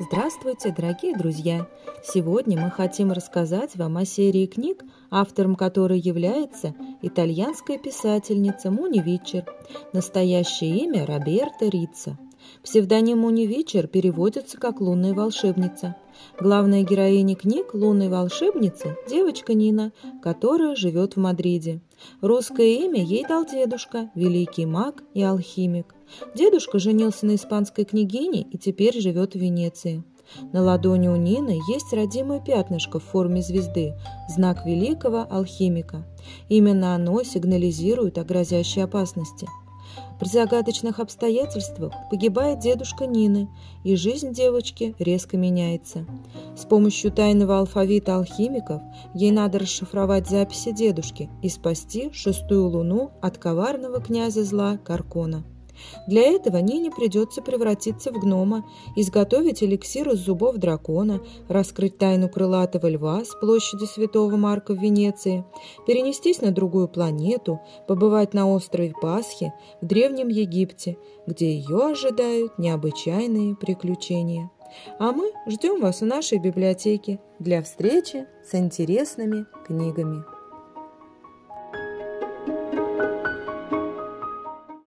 Здравствуйте, дорогие друзья! Сегодня мы хотим рассказать вам о серии книг, автором которой является итальянская писательница Муни Вичер. Настоящее имя Роберта Рица. Псевдоним Муни Вичер переводится как «лунная волшебница». Главная героиня книг «Лунной волшебницы» – девочка Нина, которая живет в Мадриде. Русское имя ей дал дедушка, великий маг и алхимик. Дедушка женился на испанской княгине и теперь живет в Венеции. На ладони у Нины есть родимое пятнышко в форме звезды, знак великого алхимика. Именно оно сигнализирует о грозящей опасности. При загадочных обстоятельствах погибает дедушка Нины, и жизнь девочки резко меняется. С помощью тайного алфавита алхимиков ей надо расшифровать записи дедушки и спасти шестую луну от коварного князя зла Каркона. Для этого Нине придется превратиться в гнома, изготовить эликсир из зубов дракона, раскрыть тайну крылатого льва с площади Святого Марка в Венеции, перенестись на другую планету, побывать на острове Пасхи в Древнем Египте, где ее ожидают необычайные приключения. А мы ждем вас в нашей библиотеке для встречи с интересными книгами.